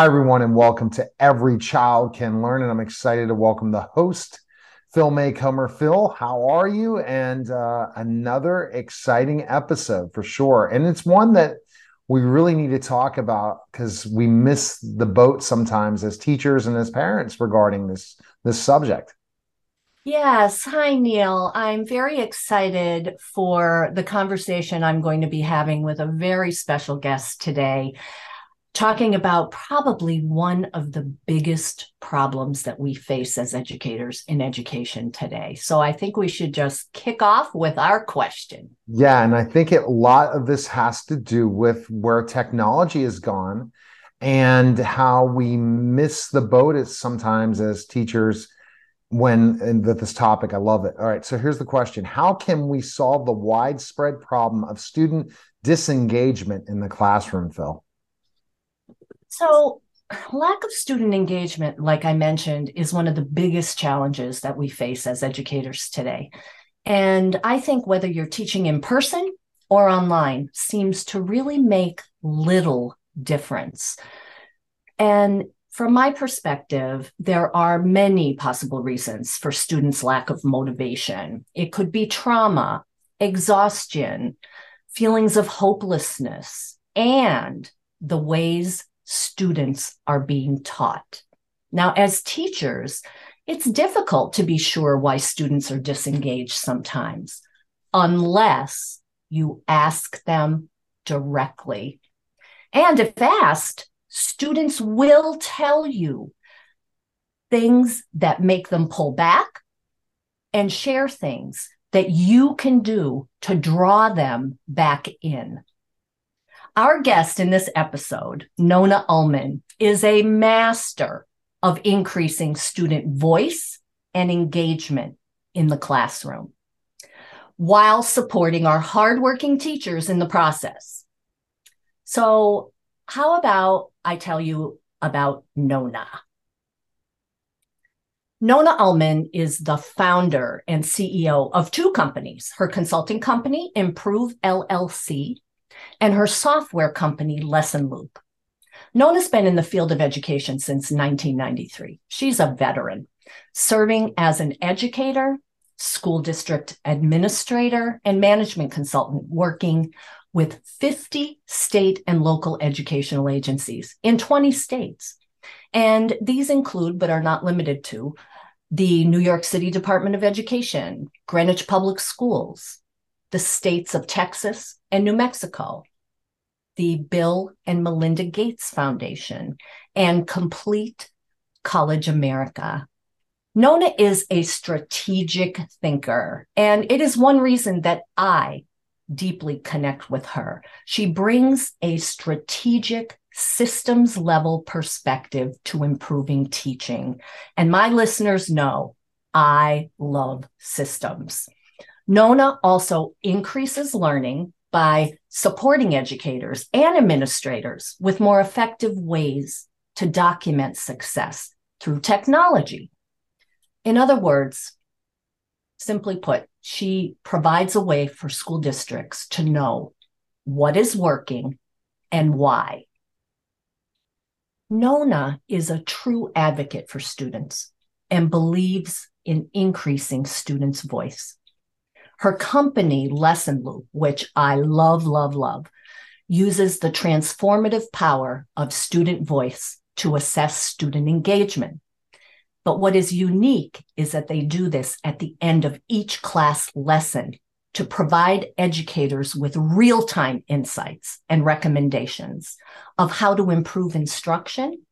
Hi, everyone, and welcome to Every Child Can Learn. And I'm excited to welcome the host, Phyl Macomber. Phyl, how are you? And uh, another exciting episode for sure. And it's one that we really need to talk about because we miss the boat sometimes as teachers and as parents regarding this this subject. Yes. Hi, Neil. I'm very excited for the conversation I'm going to be having with a very special guest today talking about probably one of the biggest problems that we face as educators in education today. So I think we should just kick off with our question. Yeah, and I think a lot of this has to do with where technology has gone and how we miss the boat sometimes as teachers when this topic. I love it. All right, so here's the question. How can we solve the widespread problem of student disengagement in the classroom, Phyl? So, lack of student engagement, like I mentioned, is one of the biggest challenges that we face as educators today. And I think whether you're teaching in person or online seems to really make little difference. And from my perspective, there are many possible reasons for students' lack of motivation. It could be trauma, exhaustion, feelings of hopelessness, and the ways students are being taught. Now, as teachers, it's difficult to be sure why students are disengaged sometimes, unless you ask them directly. And if asked, students will tell you things that make them pull back and share things that you can do to draw them back in. Our guest in this episode, Nona Ullman, is a master of increasing student voice and engagement in the classroom while supporting our hardworking teachers in the process. So, how about I tell you about Nona? Nona Ullman is the founder and CEO of two companies her consulting company, Improve LLC, and her software company, Lesson Loop. Nona's been in the field of education since 1993. She's a veteran, serving as an educator, school district administrator, and management consultant, working with 50 state and local educational agencies in 20 states. And these include, but are not limited to, the New York City Department of Education, Greenwich Public Schools, the states of Texas and New Mexico, the Bill and Melinda Gates Foundation, and Complete College America. Nona is a strategic thinker, and it is one reason that I deeply connect with her. She brings a strategic systems level perspective to improving teaching. And my listeners know I love systems. Nona also increases learning by supporting educators and administrators with more effective ways to document success through technology. In other words, simply put, she provides a way for school districts to know what is working and why. Nona is a true advocate for students and believes in increasing students' voice. Her company, Lesson Loop, which I love, love, love, uses the transformative power of student voice to assess student engagement. But what is unique is that they do this at the end of each class lesson to provide educators with real time insights and recommendations of how to improve instruction,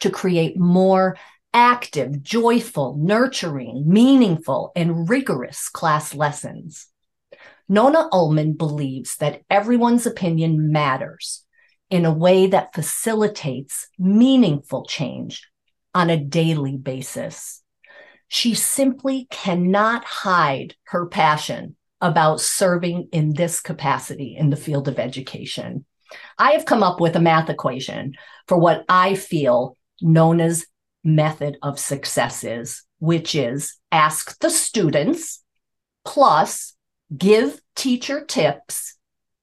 to create more active, joyful, nurturing, meaningful, and rigorous class lessons. Nona Ullman believes that everyone's opinion matters in a way that facilitates meaningful change on a daily basis. She simply cannot hide her passion about serving in this capacity in the field of education. I have come up with a math equation for what I feel Nona's method of success is, which is ask the students plus give teacher tips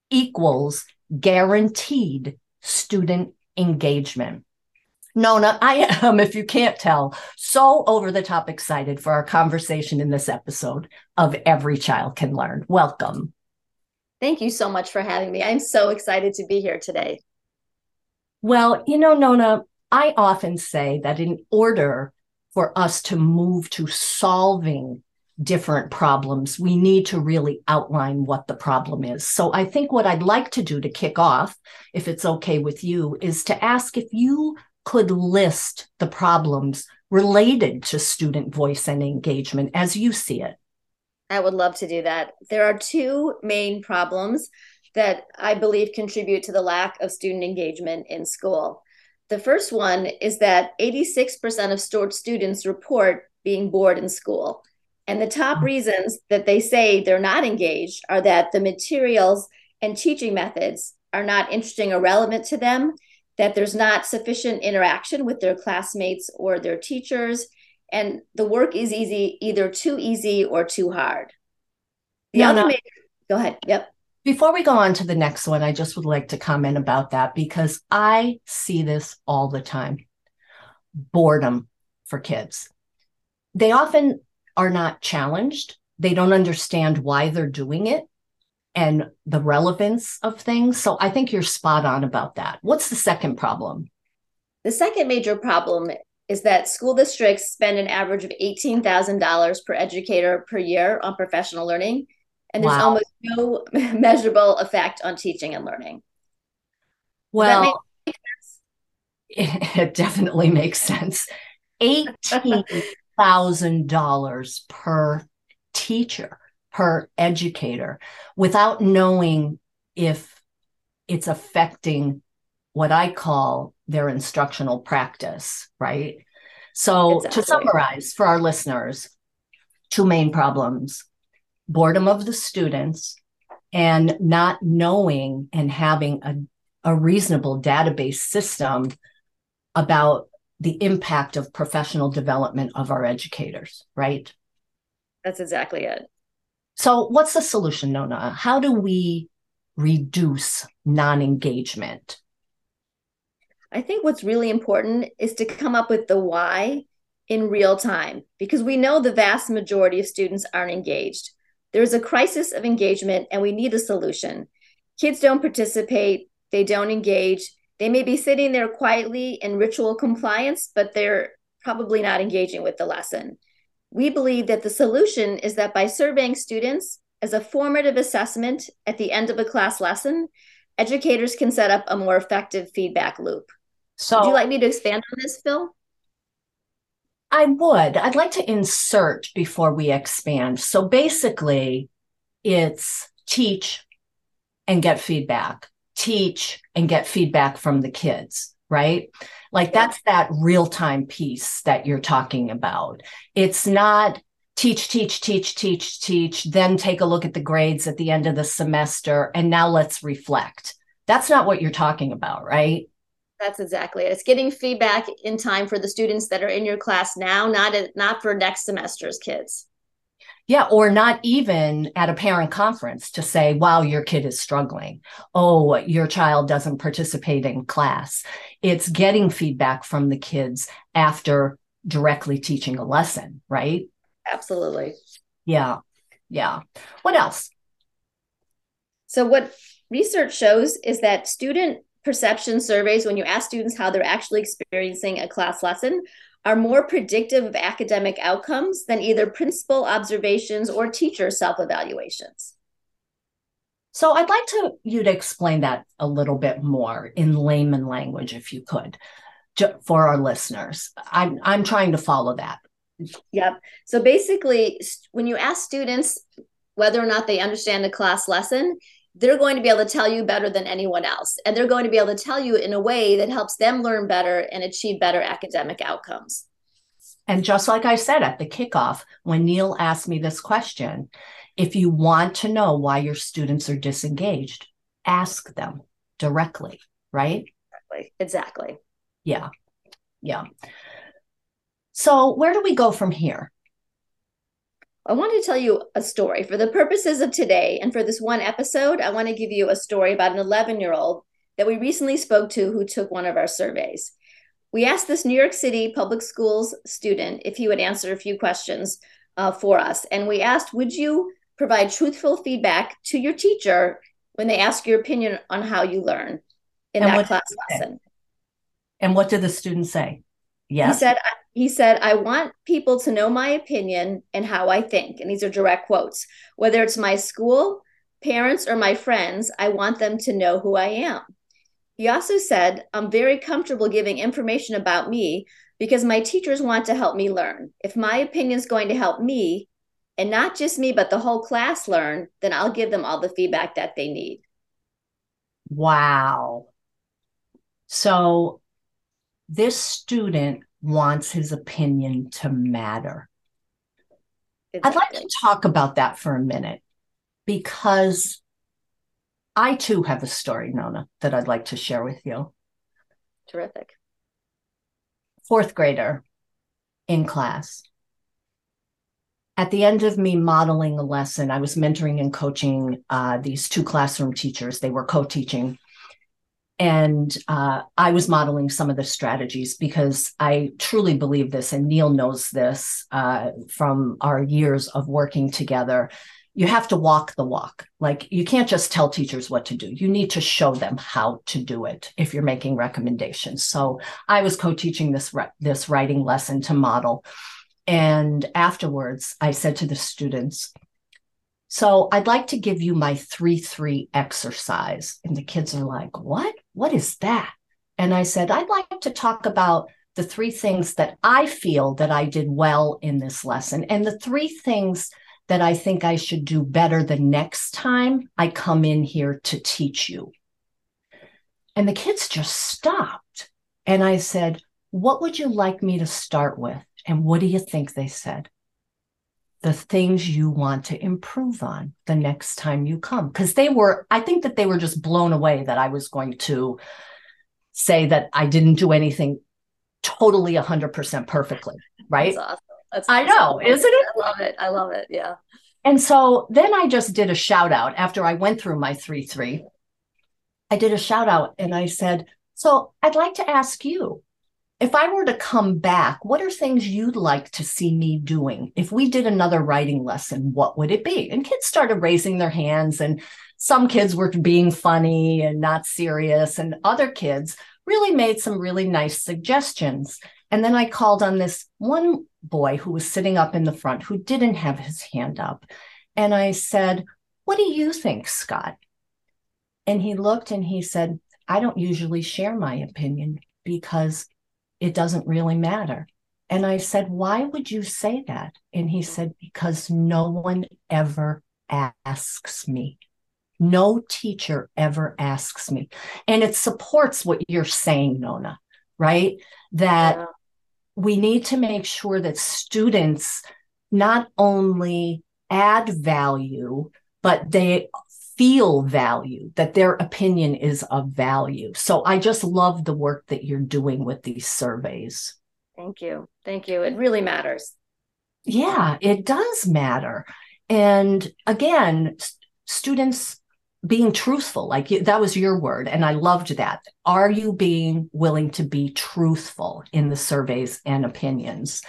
equals guaranteed student engagement. Nona, I am, if you can't tell, so over the top excited for our conversation in this episode of Every Child Can Learn. Welcome. Thank you so much for having me. I'm so excited to be here today. Well, you know, Nona, I often say that in order for us to move to solving different problems, we need to really outline what the problem is. So I think what I'd like to do to kick off, if it's okay with you, is to ask if you could list the problems related to student voice and engagement as you see it. I would love to do that. There are two main problems that I believe contribute to the lack of student engagement in school. The first one is that 86% of STORE students report being bored in school. And the top hmm. reasons that they say they're not engaged are that the materials and teaching methods are not interesting or relevant to them that there's not sufficient interaction with their classmates or their teachers, and the work is easy, either too easy or too hard. The other major, go ahead. Yep. Before we go on to the next one, I just would like to comment about that because I see this all the time boredom for kids. They often are not challenged, they don't understand why they're doing it and the relevance of things. So I think you're spot on about that. What's the second problem? The second major problem is that school districts spend an average of $18,000 per educator per year on professional learning, and there's wow. almost no measurable effect on teaching and learning. Well, it definitely makes sense. $18,000 per teacher per educator without knowing if it's affecting what I call their instructional practice, right? So, exactly. to summarize for our listeners, two main problems boredom of the students and not knowing and having a, a reasonable database system about the impact of professional development of our educators, right? That's exactly it. So, what's the solution, Nona? How do we reduce non engagement? I think what's really important is to come up with the why in real time because we know the vast majority of students aren't engaged. There's a crisis of engagement and we need a solution. Kids don't participate, they don't engage. They may be sitting there quietly in ritual compliance, but they're probably not engaging with the lesson. We believe that the solution is that by surveying students as a formative assessment at the end of a class lesson, educators can set up a more effective feedback loop. So, would you like me to expand on this, Phyl? I would. I'd like to insert before we expand. So basically, it's teach and get feedback, teach and get feedback from the kids right? Like that's that real time piece that you're talking about. It's not teach, teach, teach, teach, teach, then take a look at the grades at the end of the semester, and now let's reflect. That's not what you're talking about, right? That's exactly it. It's getting feedback in time for the students that are in your class now, not not for next semester's kids. Yeah, or not even at a parent conference to say, wow, your kid is struggling. Oh, your child doesn't participate in class. It's getting feedback from the kids after directly teaching a lesson, right? Absolutely. Yeah. Yeah. What else? So, what research shows is that student perception surveys, when you ask students how they're actually experiencing a class lesson, are more predictive of academic outcomes than either principal observations or teacher self-evaluations. So I'd like to you to explain that a little bit more in layman language, if you could, for our listeners. I'm I'm trying to follow that. Yep. So basically, when you ask students whether or not they understand the class lesson, they're going to be able to tell you better than anyone else. And they're going to be able to tell you in a way that helps them learn better and achieve better academic outcomes. And just like I said at the kickoff, when Neil asked me this question, if you want to know why your students are disengaged, ask them directly, right? Exactly. Exactly. Yeah. Yeah. So, where do we go from here? I want to tell you a story. For the purposes of today and for this one episode, I want to give you a story about an 11 year old that we recently spoke to who took one of our surveys. we asked this New York City public schools student if he would answer a few questions uh, for us. And we asked, would you provide truthful feedback to your teacher when they ask your opinion on how you learn in and that class lesson? And what did the student say? Yes. He said, he said, I want people to know my opinion and how I think. And these are direct quotes. Whether it's my school, parents, or my friends, I want them to know who I am. He also said, I'm very comfortable giving information about me because my teachers want to help me learn. If my opinion is going to help me, and not just me, but the whole class learn, then I'll give them all the feedback that they need. Wow. So this student wants his opinion to matter. Exactly. I'd like to talk about that for a minute because I too have a story, Nona, that I'd like to share with you. Terrific. Fourth grader in class. At the end of me modeling a lesson, I was mentoring and coaching uh, these two classroom teachers. They were co teaching. And uh, I was modeling some of the strategies because I truly believe this, and Neil knows this uh, from our years of working together you have to walk the walk. Like you can't just tell teachers what to do. You need to show them how to do it if you're making recommendations. So I was co-teaching this this writing lesson to model. And afterwards, I said to the students, so I'd like to give you my 3 3 exercise. And the kids are like, What? What is that? And I said, I'd like to talk about the three things that I feel that I did well in this lesson and the three things that I think I should do better the next time I come in here to teach you. And the kids just stopped. And I said, What would you like me to start with? And what do you think they said? The things you want to improve on the next time you come. Because they were, I think that they were just blown away that I was going to say that I didn't do anything totally 100% perfectly. Right. That's awesome. That's I know, isn't it? I love it. I love it. Yeah. And so then I just did a shout out after I went through my 3 3. I did a shout out and I said, So I'd like to ask you if I were to come back, what are things you'd like to see me doing? If we did another writing lesson, what would it be? And kids started raising their hands, and some kids were being funny and not serious, and other kids really made some really nice suggestions. And then I called on this one boy who was sitting up in the front who didn't have his hand up. And I said, What do you think, Scott? And he looked and he said, I don't usually share my opinion because it doesn't really matter. And I said, Why would you say that? And he said, Because no one ever asks me. No teacher ever asks me. And it supports what you're saying, Nona, right? That yeah we need to make sure that students not only add value, but they feel value, that their opinion is of value. So I just love the work that you're doing with these surveys. Thank you. Thank you. It really matters. Yeah, it does matter. And again, students being truthful like that was your word and i loved that are you being willing to be truthful in the surveys and opinions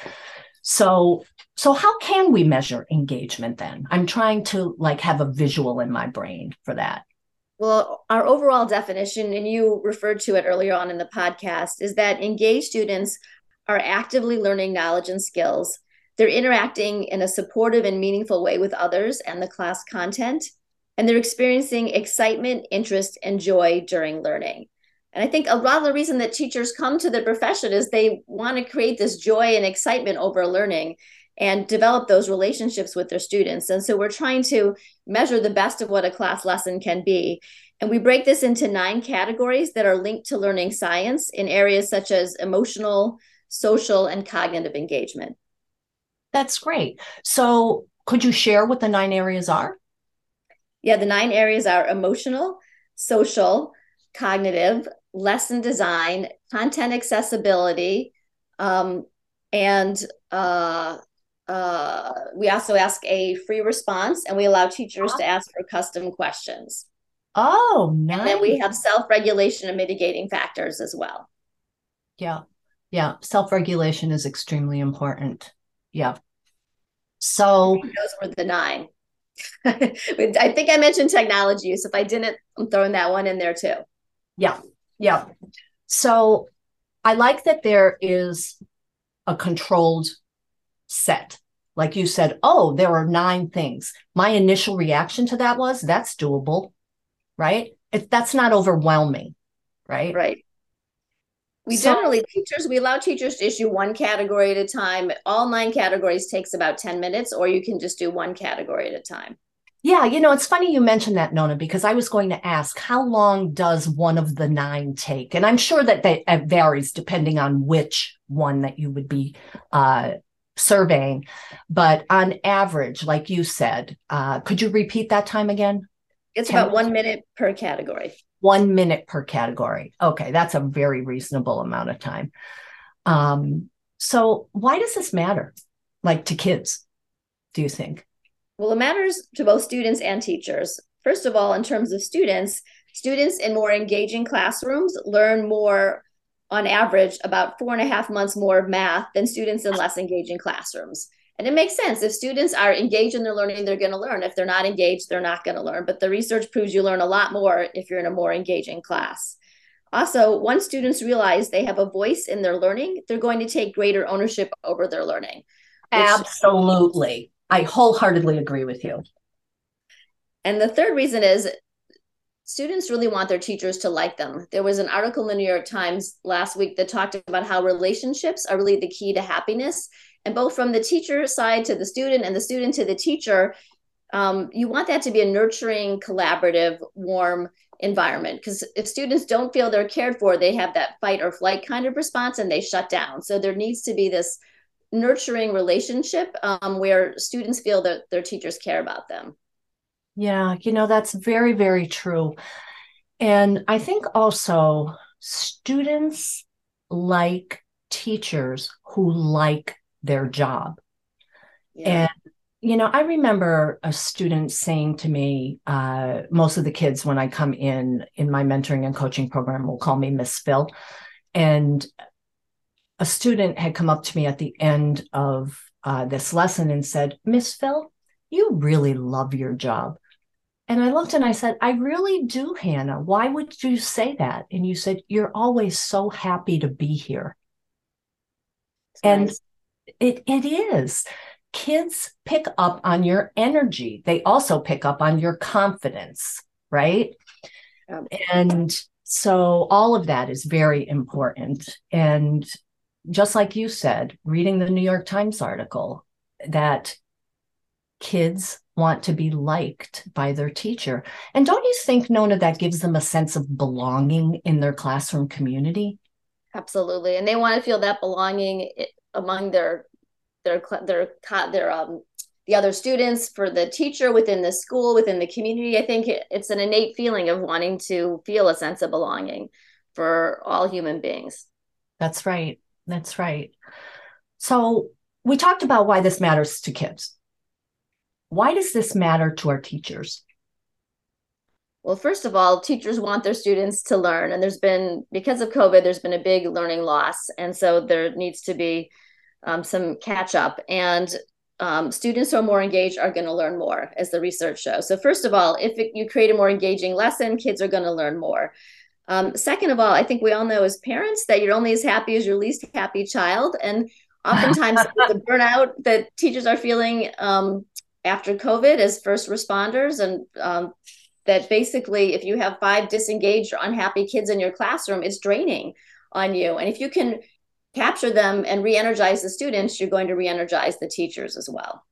so so how can we measure engagement then? I'm trying to like have a visual in my brain for that. Well our overall definition and you referred to it earlier on in the podcast is that engaged students are actively learning knowledge and skills. They're interacting in a supportive and meaningful way with others and the class content and they're experiencing excitement, interest, and joy during learning. And I think a lot of the reason that teachers come to the profession is they want to create this joy and excitement over learning and develop those relationships with their students. And so we're trying to measure the best of what a class lesson can be. And we break this into nine categories that are linked to learning science in areas such as emotional, social, and cognitive engagement. That's great. So, could you share what the nine areas are? Yeah, the nine areas are emotional, social, cognitive, lesson design, content accessibility, um, and uh, uh, we also ask a free response and we allow teachers to ask for custom questions. Oh, nice. And then we have self regulation and mitigating factors as well. Yeah. Yeah. Self regulation is extremely important. Yeah. So those were the nine. I think I mentioned technology use. If I didn't, I'm throwing that one in there too. Yeah. Yeah. So I like that there is a controlled set. Like you said, oh, there are nine things. My initial reaction to that was that's doable, right? It, that's not overwhelming, right? Right. We so, generally teachers we allow teachers to issue one category at a time. All nine categories takes about 10 minutes or you can just do one category at a time. Yeah, you know, it's funny you mentioned that, Nona, because I was going to ask how long does one of the nine take? And I'm sure that that it varies depending on which one that you would be uh, surveying. But on average, like you said, uh, could you repeat that time again? It's about one minute per category. One minute per category. Okay, that's a very reasonable amount of time. Um, so, why does this matter, like to kids, do you think? Well, it matters to both students and teachers. First of all, in terms of students, students in more engaging classrooms learn more on average about four and a half months more of math than students in less engaging classrooms. And it makes sense. If students are engaged in their learning, they're going to learn. If they're not engaged, they're not going to learn. But the research proves you learn a lot more if you're in a more engaging class. Also, once students realize they have a voice in their learning, they're going to take greater ownership over their learning. Absolutely. I wholeheartedly agree with you. And the third reason is students really want their teachers to like them. There was an article in the New York Times last week that talked about how relationships are really the key to happiness. And both from the teacher side to the student and the student to the teacher, um, you want that to be a nurturing, collaborative, warm environment. Because if students don't feel they're cared for, they have that fight or flight kind of response and they shut down. So there needs to be this nurturing relationship um, where students feel that their teachers care about them. Yeah, you know, that's very, very true. And I think also students like teachers who like their job. Yeah. And, you know, I remember a student saying to me, uh, most of the kids, when I come in in my mentoring and coaching program, will call me Miss Phyl. And a student had come up to me at the end of uh, this lesson and said, Miss Phyl, you really love your job. And I looked and I said, I really do, Hannah. Why would you say that? And you said, You're always so happy to be here. and nice. it it is. Kids pick up on your energy. They also pick up on your confidence, right? Um, and so all of that is very important. And just like you said, reading the New York Times article, that kids want to be liked by their teacher. And don't you think, Nona, that gives them a sense of belonging in their classroom community? Absolutely. And they want to feel that belonging among their their their their um the other students for the teacher within the school within the community i think it's an innate feeling of wanting to feel a sense of belonging for all human beings that's right that's right. So we talked about why this matters to kids. Why does this matter to our teachers? Well, first of all, teachers want their students to learn. And there's been, because of COVID, there's been a big learning loss. And so there needs to be um, some catch up. And um, students who are more engaged are going to learn more, as the research shows. So, first of all, if it, you create a more engaging lesson, kids are going to learn more. Um, second of all, I think we all know as parents that you're only as happy as your least happy child. And oftentimes the burnout that teachers are feeling um, after COVID as first responders, and um, that basically if you have five disengaged or unhappy kids in your classroom, it's draining on you. And if you can capture them and re-energize the students, you're going to re-energize the teachers as well.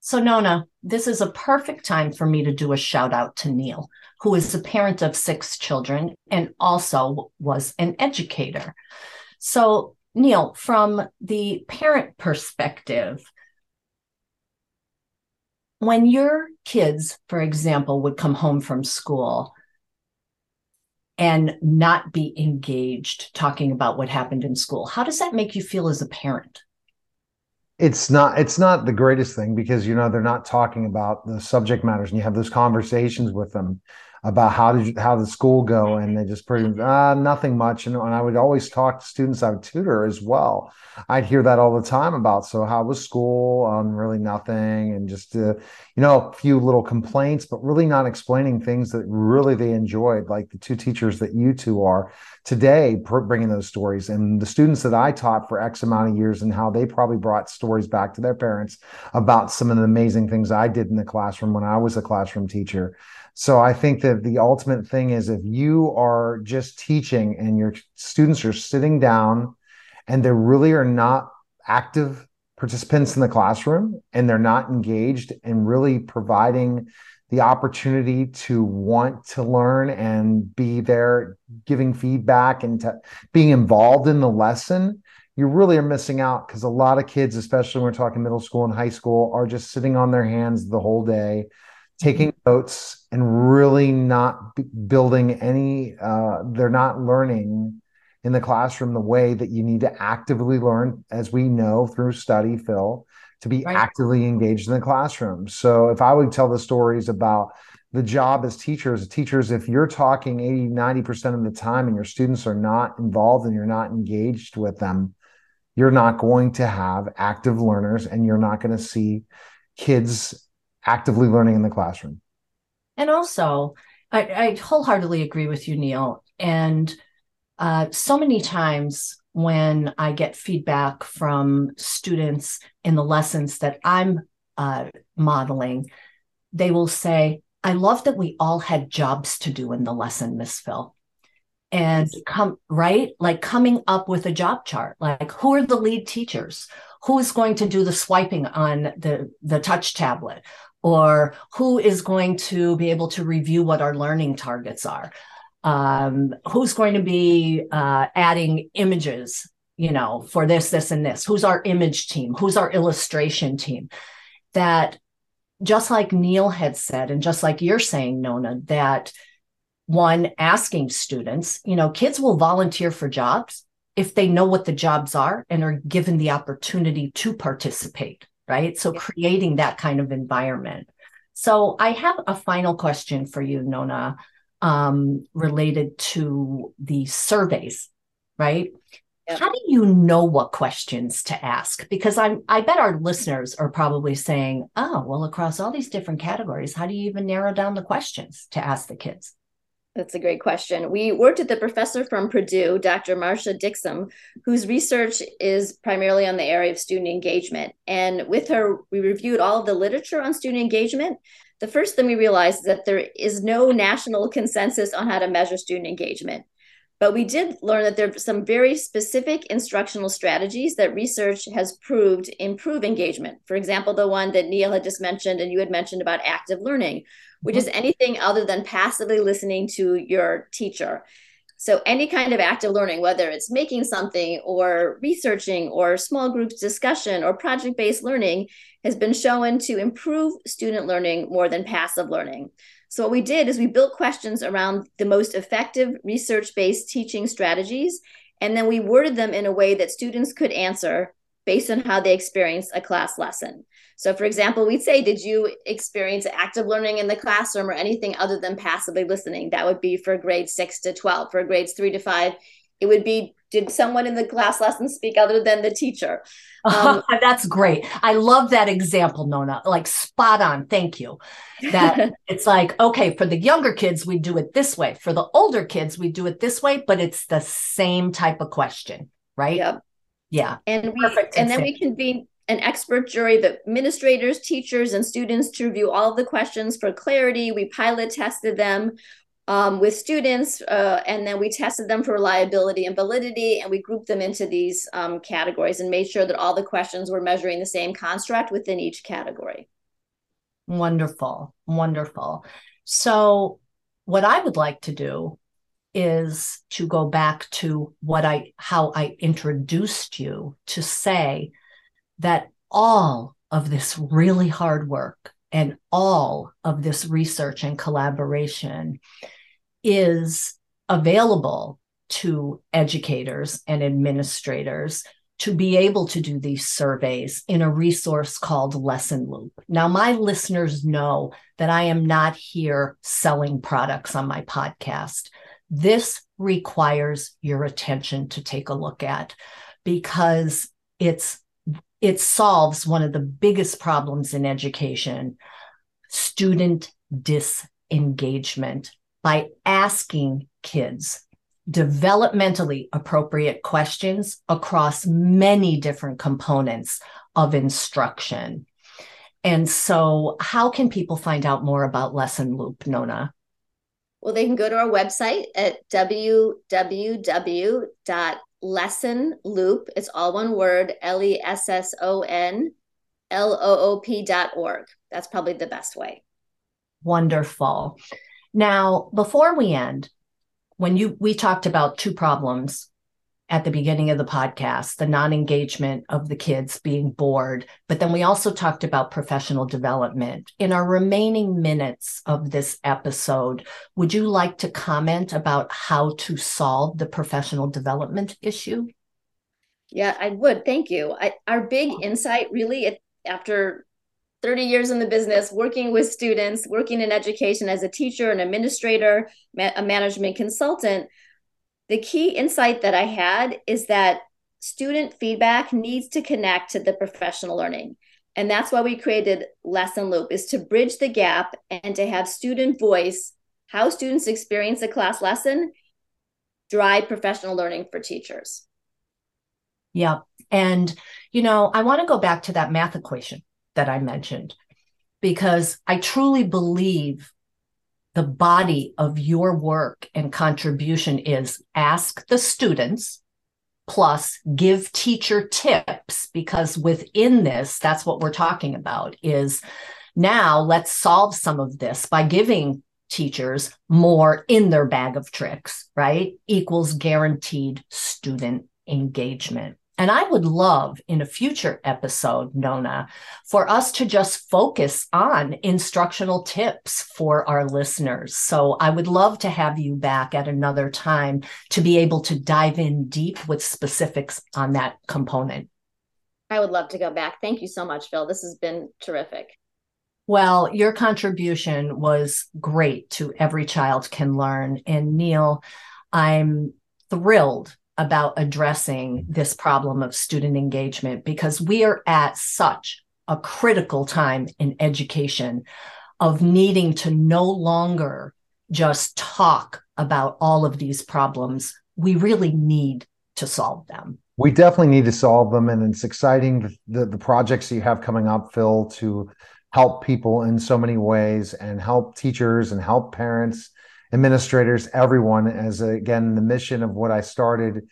So, Nona, this is a perfect time for me to do a shout out to Neil, who is a parent of six children and also was an educator. So, Neil, from the parent perspective, when your kids, for example, would come home from school and not be engaged talking about what happened in school, how does that make you feel as a parent? it's not it's not the greatest thing because you know they're not talking about the subject matters and you have those conversations with them about how did you, how did school go, and they just pretty uh, nothing much. And, and I would always talk to students I would tutor as well. I'd hear that all the time about so how was school? Um, really nothing, and just uh, you know a few little complaints, but really not explaining things that really they enjoyed, like the two teachers that you two are today bringing those stories and the students that I taught for X amount of years and how they probably brought stories back to their parents about some of the amazing things I did in the classroom when I was a classroom teacher. So I think that the ultimate thing is if you are just teaching and your students are sitting down and they really are not active participants in the classroom and they're not engaged and really providing the opportunity to want to learn and be there giving feedback and being involved in the lesson you really are missing out because a lot of kids especially when we're talking middle school and high school are just sitting on their hands the whole day taking notes and really not building any uh, they're not learning in the classroom the way that you need to actively learn as we know through study phil to be right. actively engaged in the classroom. So if I would tell the stories about the job as teachers, teachers, if you're talking 80, 90% of the time and your students are not involved and you're not engaged with them, you're not going to have active learners and you're not going to see kids actively learning in the classroom. And also, I, I wholeheartedly agree with you, Neil. And uh, so many times when I get feedback from students in the lessons that I'm uh, modeling, they will say, I love that we all had jobs to do in the lesson, Miss Phyl. And come right, like coming up with a job chart, like who are the lead teachers? Who is going to do the swiping on the, the touch tablet? Or who is going to be able to review what our learning targets are? um, who's going to be uh, adding images you know for this this and this? Who's our image team? Who's our illustration team? That just like neil had said and just like you're saying nona that one asking students you know kids will volunteer for jobs if they know what the jobs are and are given the opportunity to participate right so creating that kind of environment so i have a final question for you nona um, related to the surveys, right? Yep. How do you know what questions to ask? Because I'm I bet our listeners are probably saying, "Oh, well, across all these different categories, how do you even narrow down the questions to ask the kids?" That's a great question. We worked with the professor from Purdue, Dr. Marsha Dixon, whose research is primarily on the area of student engagement. And with her, we reviewed all of the literature on student engagement the first thing we realized is that there is no national consensus on how to measure student engagement. But we did learn that there are some very specific instructional strategies that research has proved improve engagement. For example, the one that Neil had just mentioned and you had mentioned about active learning, which is anything other than passively listening to your teacher. So, any kind of active learning, whether it's making something or researching or small groups discussion or project based learning, has been shown to improve student learning more than passive learning. So, what we did is we built questions around the most effective research based teaching strategies, and then we worded them in a way that students could answer based on how they experience a class lesson. So, for example, we'd say, Did you experience active learning in the classroom or anything other than passively listening? That would be for grades six to 12. For grades three to five, it would be Did someone in the class lesson speak other than the teacher? Um, that's great. I love that example, Nona. Like spot on. Thank you. That it's like, okay, for the younger kids, we do it this way. For the older kids, we do it this way, but it's the same type of question, right? Yep. Yeah. And we Perfect. and then we convene an expert jury of administrators, teachers, and students to review all of the questions for clarity. We pilot tested them um, with students, uh, and then we tested them for reliability and validity, and we grouped them into these um, categories and made sure that all the questions were measuring the same construct within each category. Wonderful, wonderful. So, what I would like to do is to go back to what I how I introduced you to say that all of this really hard work and all of this research and collaboration is available to educators and administrators to be able to do these surveys in a resource called Lesson Loop. Now, my listeners know that I am not here selling products on my podcast. This requires your attention to take a look at because it's it solves one of the biggest problems in education student disengagement by asking kids developmentally appropriate questions across many different components of instruction. And so, how can people find out more about Lesson Loop, Nona? Well, they can go to our website at www.lessonloop. It's all one word, L E S S O N L O O P dot org. That's probably the best way. Wonderful. Now, before we end, when you we talked about two problems at the beginning of the podcast the non-engagement of the kids being bored but then we also talked about professional development. In our remaining minutes of this episode would you like to comment about how to solve the professional development issue? Yeah i would. Thank you. I, our big insight really after 30 years in the business, working with students, working in education as a teacher, an administrator, a management consultant. The key insight that I had is that student feedback needs to connect to the professional learning. And that's why we created Lesson Loop is to bridge the gap and to have student voice, how students experience a class lesson, drive professional learning for teachers. Yeah. And, you know, I want to go back to that math equation that I mentioned, because I truly believe the body of your work and contribution is ask the students plus give teacher tips because within this that's what we're talking about is now let's solve some of this by giving teachers more in their bag of tricks right? Equals guaranteed student engagement and I would love in a future episode, Nona, for us to just focus on instructional tips for our listeners. So I would love to have you back at another time to be able to dive in deep with specifics on that component. I would love to go back. Thank you so much, Phyl. This has been terrific. Well, your contribution was great to Every Child Can Learn. And Neil, I'm thrilled about addressing this problem of student engagement because we are at such a critical time in education of needing to no longer just talk about all of these problems. We really need to solve them. We definitely need to solve them. And it's exciting the, the projects that you have coming up, Phyl, to help people in so many ways and help teachers and help parents administrators, everyone, as again, the mission of what I started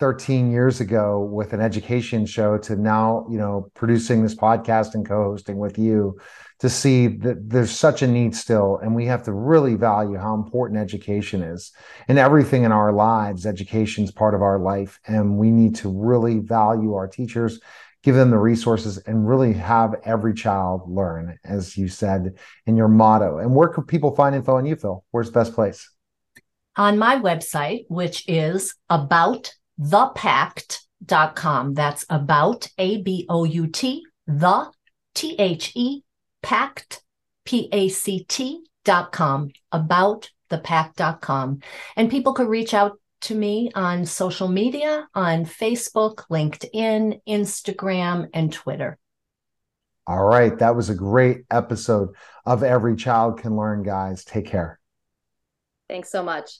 13 years ago with an education show to now, you know, producing this podcast and co-hosting with you to see that there's such a need still and we have to really value how important education is and everything in our lives. Education is part of our life and we need to really value our teachers give them the resources and really have every child learn, as you said in your motto. And where could people find info on you, Phyl? Where's the best place? On my website, which is about thepact.com. That's about A B O U T, the T H E, pact, P A C T dot com, about thepact.com. And people could reach out to me on social media on Facebook, LinkedIn, Instagram, and Twitter. All right. That was a great episode of Every Child Can Learn, guys. Take care. Thanks so much.